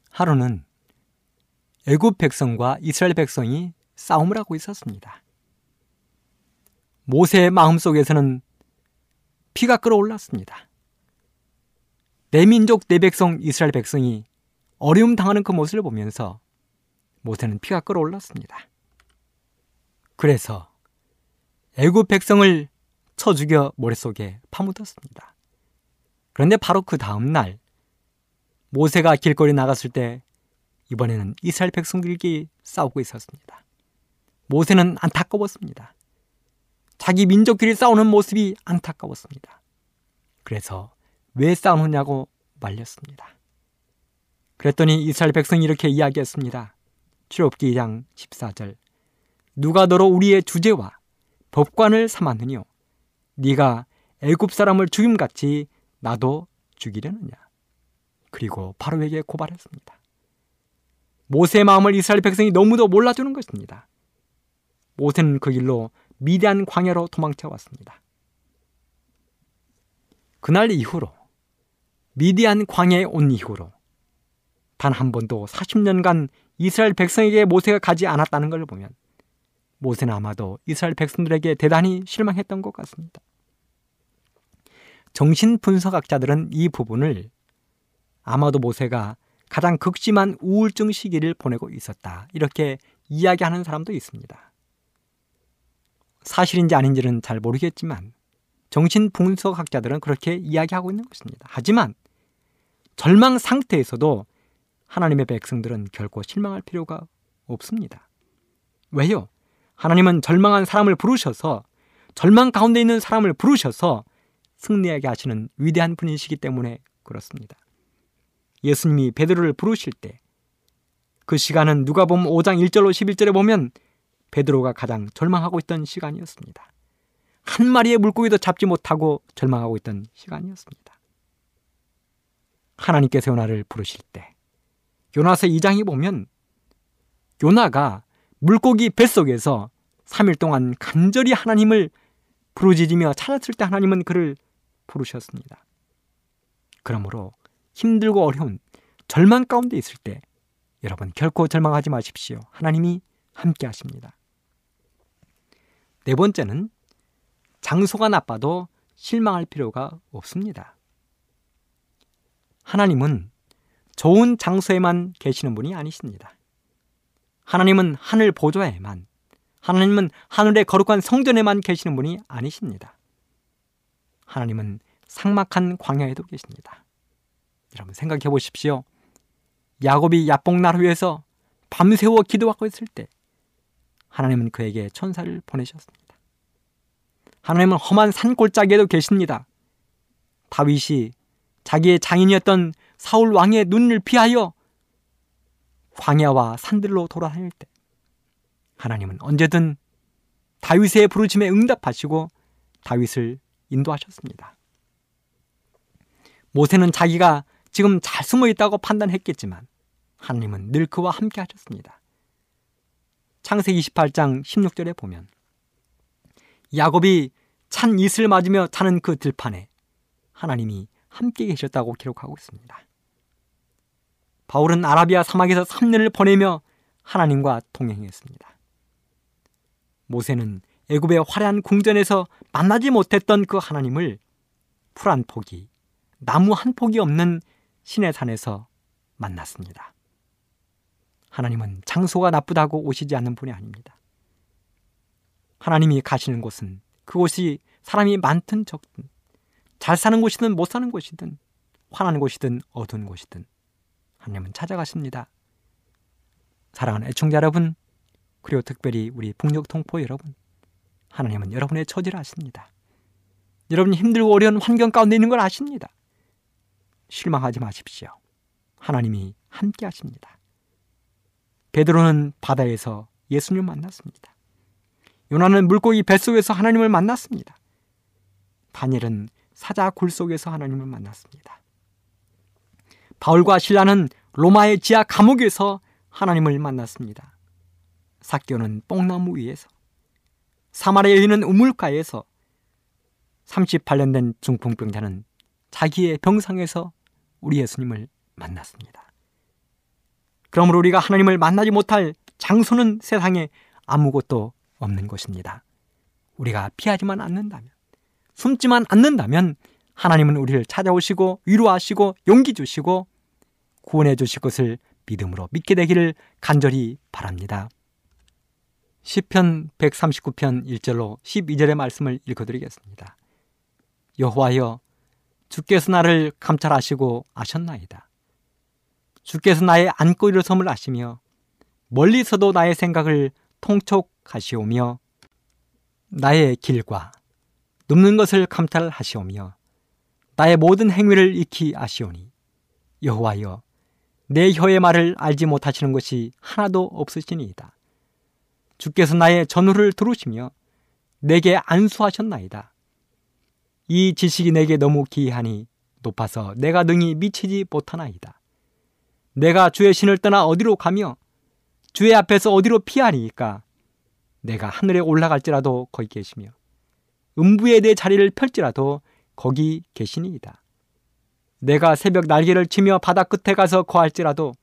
하루는 애굽 백성과 이스라엘 백성이 싸움을 하고 있었습니다. 모세의 마음속에서는 피가 끓어올랐습니다. 내 민족, 내 백성, 이스라엘 백성이 어려움 당하는 그 모습을 보면서 모세는 피가 끓어올랐습니다. 그래서 애굽 백성을 쳐 죽여 모래속에 파묻었습니다. 그런데 바로 그 다음 날 모세가 길거리 나갔을 때 이번에는 이스라엘 백성들끼리 싸우고 있었습니다. 모세는 안타까웠습니다. 자기 민족끼리 싸우는 모습이 안타까웠습니다. 그래서 왜 싸우느냐고 말렸습니다. 그랬더니 이스라엘 백성이 이렇게 이야기했습니다. 출애굽기 2장 14절 누가 너로 우리의 주제와 법관을 삼았느뇨 네가 애굽 사람을 죽임같이 나도 죽이려느냐 그리고 바로에게 고발했습니다. 모세의 마음을 이스라엘 백성이 너무도 몰라주는 것입니다. 모세는 그 길로 미대한 광야로 도망쳐 왔습니다. 그날 이후로 미디안 광야에 온 이후로 단 한 번도 40년간 이스라엘 백성에게 모세가 가지 않았다는 걸 보면 모세는 아마도 이스라엘 백성들에게 대단히 실망했던 것 같습니다. 정신 분석학자들은 이 부분을 아마도 모세가 가장 극심한 우울증 시기를 보내고 있었다. 이렇게 이야기하는 사람도 있습니다. 사실인지 아닌지는 잘 모르겠지만 정신분석학자들은 그렇게 이야기하고 있는 것입니다. 하지만 절망 상태에서도 하나님의 백성들은 결코 실망할 필요가 없습니다. 왜요? 하나님은 절망한 사람을 부르셔서 절망 가운데 있는 사람을 부르셔서 승리하게 하시는 위대한 분이시기 때문에 그렇습니다. 예수님이 베드로를 부르실 때 그 시간은 누가 보면 5장 1절로 11절에 보면 베드로가 가장 절망하고 있던 시간이었습니다. 한 마리의 물고기도 잡지 못하고 절망하고 있던 시간이었습니다. 하나님께서 요나를 부르실 때 요나서 2장에 보면 요나가 물고기 뱃속에서 3일 동안 간절히 하나님을 부르짖으며 찾았을 때 하나님은 그를 부르셨습니다. 그러므로 힘들고 어려운 절망 가운데 있을 때 여러분 결코 절망하지 마십시오. 하나님이 함께 하십니다. 네 번째는 장소가 나빠도 실망할 필요가 없습니다. 하나님은 좋은 장소에만 계시는 분이 아니십니다. 하나님은 하늘 보좌에만 하나님은 하늘의 거룩한 성전에만 계시는 분이 아니십니다. 하나님은 상막한 광야에도 계십니다. 여러분 생각해 보십시오. 야곱이 야복나루에서 밤새워 기도하고 있을 때 하나님은 그에게 천사를 보내셨습니다. 하나님은 험한 산골짜기에도 계십니다. 다윗이 자기의 장인이었던 사울 왕의 눈을 피하여 광야와 산들로 돌아다닐 때 하나님은 언제든 다윗의 부르심에 응답하시고 다윗을 인도하셨습니다. 모세는 자기가 지금 잘 숨어 있다고 판단했겠지만 하나님은 늘 그와 함께 하셨습니다. 창세기 28장 16절에 보면 야곱이 찬 이슬 맞으며 자는 그 들판에 하나님이 함께 계셨다고 기록하고 있습니다. 바울은 아라비아 사막에서 3년을 보내며 하나님과 동행했습니다. 모세는 애굽의 화려한 궁전에서 만나지 못했던 그 하나님을 풀한 폭이 나무 한 폭이 없는 신의 산에서 만났습니다. 하나님은 장소가 나쁘다고 오시지 않는 분이 아닙니다. 하나님이 가시는 곳은 그곳이 사람이 많든 적든 잘 사는 곳이든 못 사는 곳이든 환한 곳이든 어두운 곳이든 하나님은 찾아가십니다. 사랑하는 애청자 여러분, 그리고 특별히 우리 북녘 통포 여러분, 하나님은 여러분의 처지를 아십니다. 여러분이 힘들고 어려운 환경 가운데 있는 걸 아십니다. 실망하지 마십시오. 하나님이 함께 하십니다. 베드로는 바다에서 예수님을 만났습니다. 요나는 물고기 뱃속에서 하나님을 만났습니다. 다니엘은 사자 굴 속에서 하나님을 만났습니다. 바울과 신라는 로마의 지하 감옥에서 하나님을 만났습니다. 사교는 뽕나무 위에서 사마리아 여인은 우물가에서 38년 된 중풍병자는 자기의 병상에서 우리 예수님을 만났습니다. 그러므로 우리가 하나님을 만나지 못할 장소는 세상에 아무것도 없는 것입니다. 우리가 피하지만 않는다면, 숨지만 않는다면 하나님은 우리를 찾아오시고 위로하시고 용기 주시고 구원해 주실 것을 믿음으로 믿게 되기를 간절히 바랍니다. 시편 139편 1절로 12절의 말씀을 읽어드리겠습니다. 여호와여 주께서 나를 감찰하시고 아셨나이다. 주께서 나의 안고 일어섬을 아시며 멀리서도 나의 생각을 통촉하시오며 나의 길과 눕는 것을 감찰하시오며 나의 모든 행위를 익히 아시오니 여호와여 내 혀의 말을 알지 못하시는 것이 하나도 없으시니이다. 주께서 나의 전후를 들으시며 내게 안수하셨나이다. 이 지식이 내게 너무 기이하니 높아서 내가 능히 미치지 못하나이다. 내가 주의 신을 떠나 어디로 가며 주의 앞에서 어디로 피하니까 내가 하늘에 올라갈지라도 거기 계시며 음부에 내 자리를 펼지라도 거기 계시니이다. 내가 새벽 날개를 치며 바다 끝에 가서 거할지라도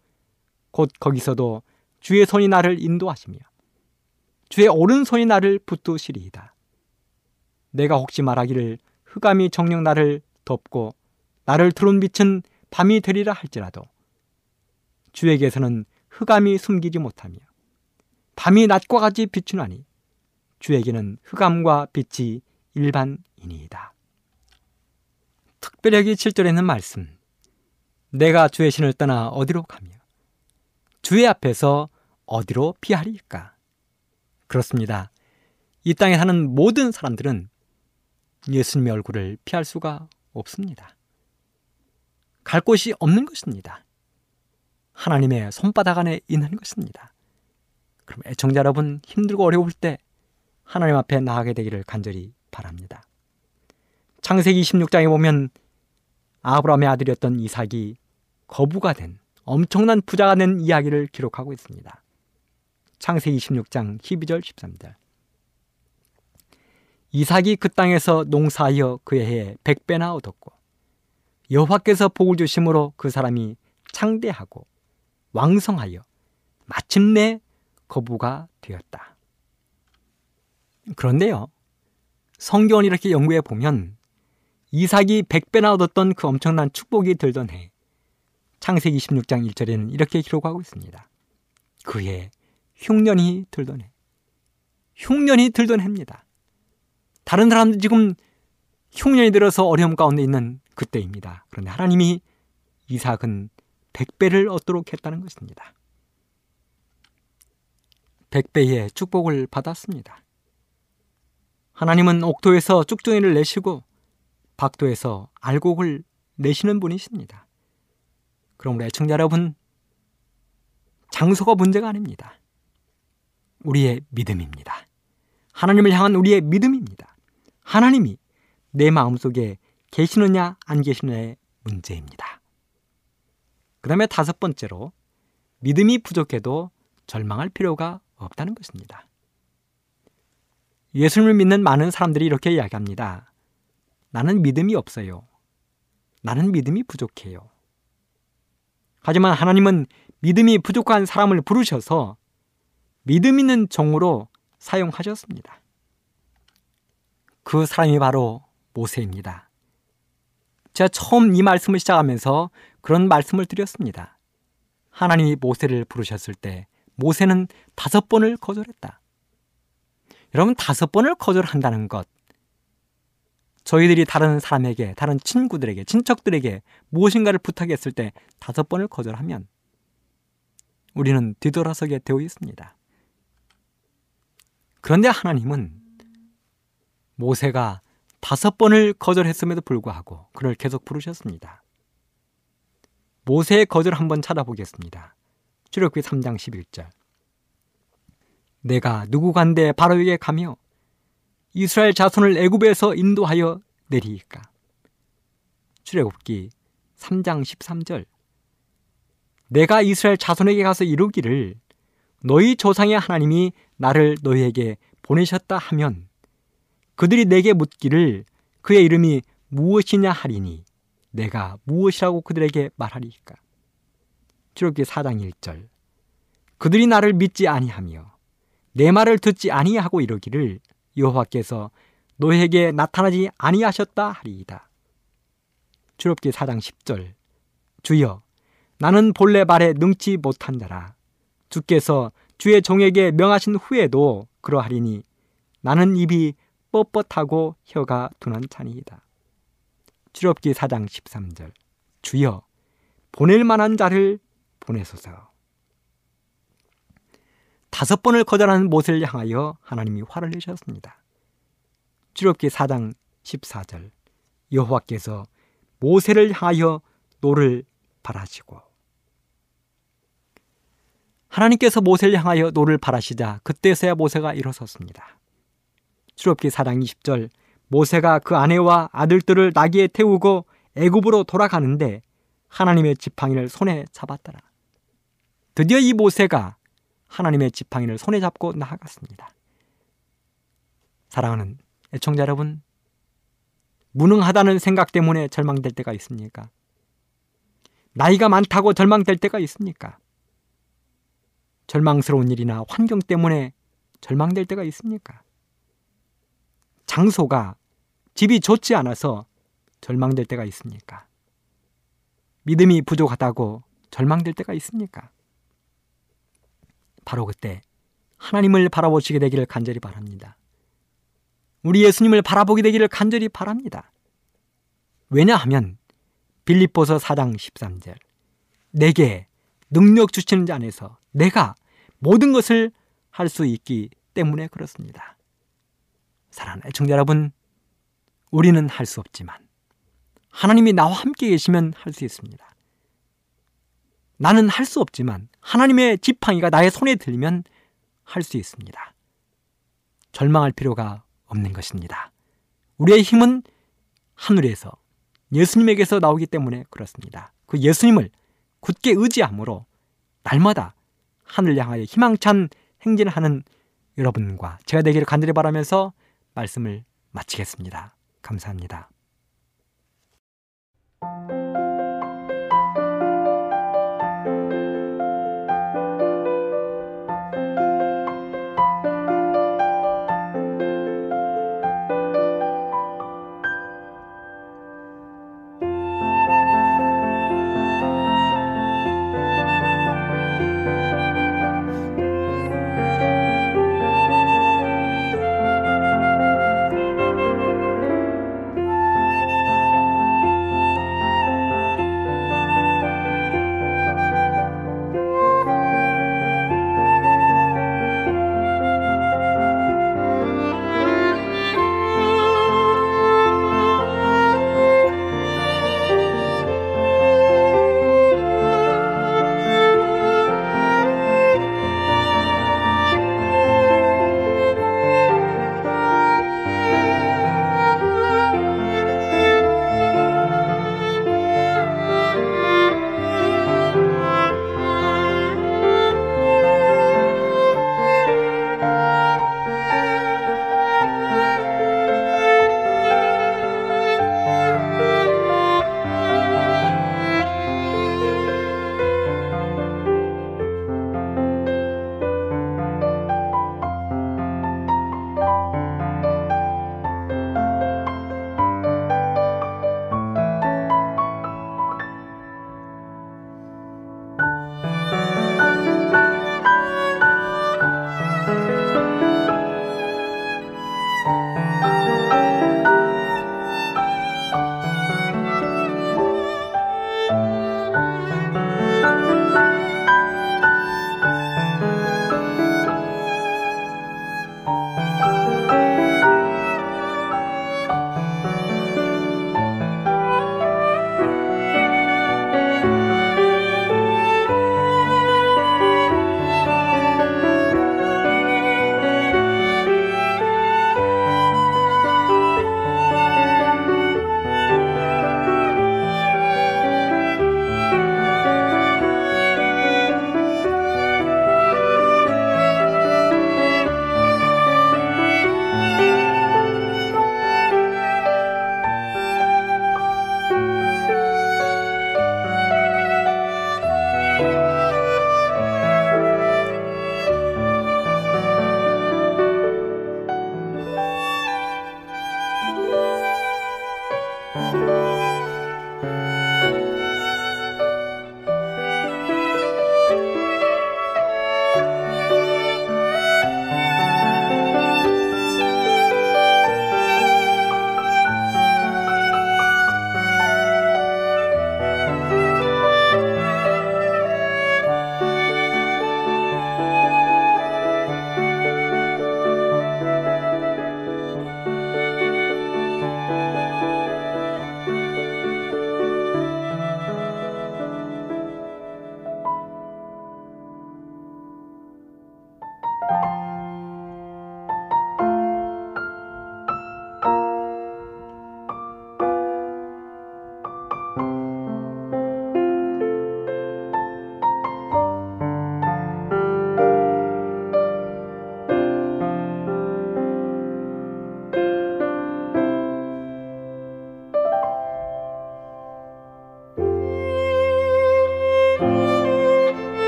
곧 거기서도 주의 손이 나를 인도하시며 주의 오른손이 나를 붙드시리이다. 내가 혹시 말하기를 흑암이 정령 나를 덮고 나를 드론 빛은 밤이 되리라 할지라도 주에게서는 흑암이 숨기지 못하며 밤이 낮과 같이 비추나니 주에게는 흑암과 빛이 일반이니이다. 특별하게 7절에 있는 말씀 내가 주의 신을 떠나 어디로 가며 주의 앞에서 어디로 피하리까? 그렇습니다. 이 땅에 사는 모든 사람들은 예수님의 얼굴을 피할 수가 없습니다. 갈 곳이 없는 것입니다. 하나님의 손바닥 안에 있는 것입니다. 그럼 애청자 여러분 힘들고 어려울 때 하나님 앞에 나가게 되기를 간절히 바랍니다. 창세기 26장에 보면 아브라함의 아들이었던 이삭이 거부가 된 엄청난 부자가 된 이야기를 기록하고 있습니다. 창세기 26장 12절 13절 이삭이 그 땅에서 농사하여 그의 해에 백배나 얻었고 여호와께서 복을 주심으로 그 사람이 창대하고 왕성하여 마침내 거부가 되었다. 그런데요. 성경을 이렇게 연구해 보면 이삭이 백배나 얻었던 그 엄청난 축복이 들던 해 창세기 26장 1절에는 이렇게 기록하고 있습니다. 그해 흉년이 들던 해 흉년이 들던 해입니다. 다른 사람들 지금 흉년이 들어서 어려움 가운데 있는 그때입니다. 그런데 하나님이 이삭은 백배를 얻도록 했다는 것입니다. 백배의 축복을 받았습니다. 하나님은 옥토에서 쭉정이를 내시고 박도에서 알곡을 내시는 분이십니다. 그럼 우리 애청자 여러분, 장소가 문제가 아닙니다. 우리의 믿음입니다. 하나님을 향한 우리의 믿음입니다. 하나님이 내 마음속에 계시느냐 안 계시느냐의 문제입니다. 그 다음에 다섯 번째로 믿음이 부족해도 절망할 필요가 없다는 것입니다. 예수님을 믿는 많은 사람들이 이렇게 이야기합니다. 나는 믿음이 없어요. 나는 믿음이 부족해요. 하지만 하나님은 믿음이 부족한 사람을 부르셔서 믿음 있는 종으로 사용하셨습니다. 그 사람이 바로 모세입니다. 제가 처음 이 말씀을 시작하면서 그런 말씀을 드렸습니다. 하나님이 모세를 부르셨을 때 모세는 다섯 번을 거절했다. 여러분, 다섯 번을 거절한다는 것. 저희들이 다른 사람에게, 다른 친구들에게, 친척들에게 무엇인가를 부탁했을 때 다섯 번을 거절하면 우리는 뒤돌아서게 되어 있습니다. 그런데 하나님은 모세가 다섯 번을 거절했음에도 불구하고 그를 계속 부르셨습니다. 모세의 거절 한번 찾아보겠습니다. 출애굽기 3장 11절. 내가 누구간데 바로에게 가며 이스라엘 자손을 애굽에서 인도하여 내리이까. 출애굽기 3장 13절. 내가 이스라엘 자손에게 가서 이루기를 너희 조상의 하나님이 나를 너희에게 보내셨다 하면 그들이 내게 묻기를 그의 이름이 무엇이냐 하리니 내가 무엇이라고 그들에게 말하리까? 출애굽기 4장 1절 그들이 나를 믿지 아니하며 내 말을 듣지 아니하고 이러기를 여호와께서 너에게 나타나지 아니하셨다 하리이다. 출애굽기 4장 10절 주여 나는 본래 말에 능치 못한 자라 주께서 주의 종에게 명하신 후에도 그러하리니 나는 입이 뻣뻣하고 혀가 둔한 찬이이다. 출애굽기 4장 13절 주여 보낼 만한 자를 보내소서. 다섯 번을 거절하는 모세를 향하여 하나님이 화를 내셨습니다. 출애굽기 4장 14절 여호와께서 모세를 향하여 노를 발하시고 하나님께서 모세를 향하여 노를 발하시자 그때서야 모세가 일어섰습니다. 출애굽기 4장 20절 모세가 그 아내와 아들들을 나귀에 태우고 애굽으로 돌아가는데 하나님의 지팡이를 손에 잡았더라. 드디어 이 모세가 하나님의 지팡이를 손에 잡고 나아갔습니다. 사랑하는 애청자 여러분, 무능하다는 생각 때문에 절망될 때가 있습니까? 나이가 많다고 절망될 때가 있습니까? 절망스러운 일이나 환경 때문에 절망될 때가 있습니까? 장소가 집이 좋지 않아서 절망될 때가 있습니까? 믿음이 부족하다고 절망될 때가 있습니까? 바로 그때 하나님을 바라보시게 되기를 간절히 바랍니다. 우리 예수님을 바라보게 되기를 간절히 바랍니다. 왜냐하면 빌립보서 4장 13절 내게 능력 주시는 자 안에서 내가 모든 것을 할 수 있기 때문에 그렇습니다. 사랑하는 애청자 여러분, 우리는 할 수 없지만 하나님이 나와 함께 계시면 할 수 있습니다. 나는 할 수 없지만 하나님의 지팡이가 나의 손에 들면 할 수 있습니다. 절망할 필요가 없는 것입니다. 우리의 힘은 하늘에서 예수님에게서 나오기 때문에 그렇습니다. 그 예수님을 굳게 의지함으로 날마다 하늘 향하여 희망찬 행진하는 여러분과 제가 되기를 간절히 바라면서 말씀을 마치겠습니다. 감사합니다.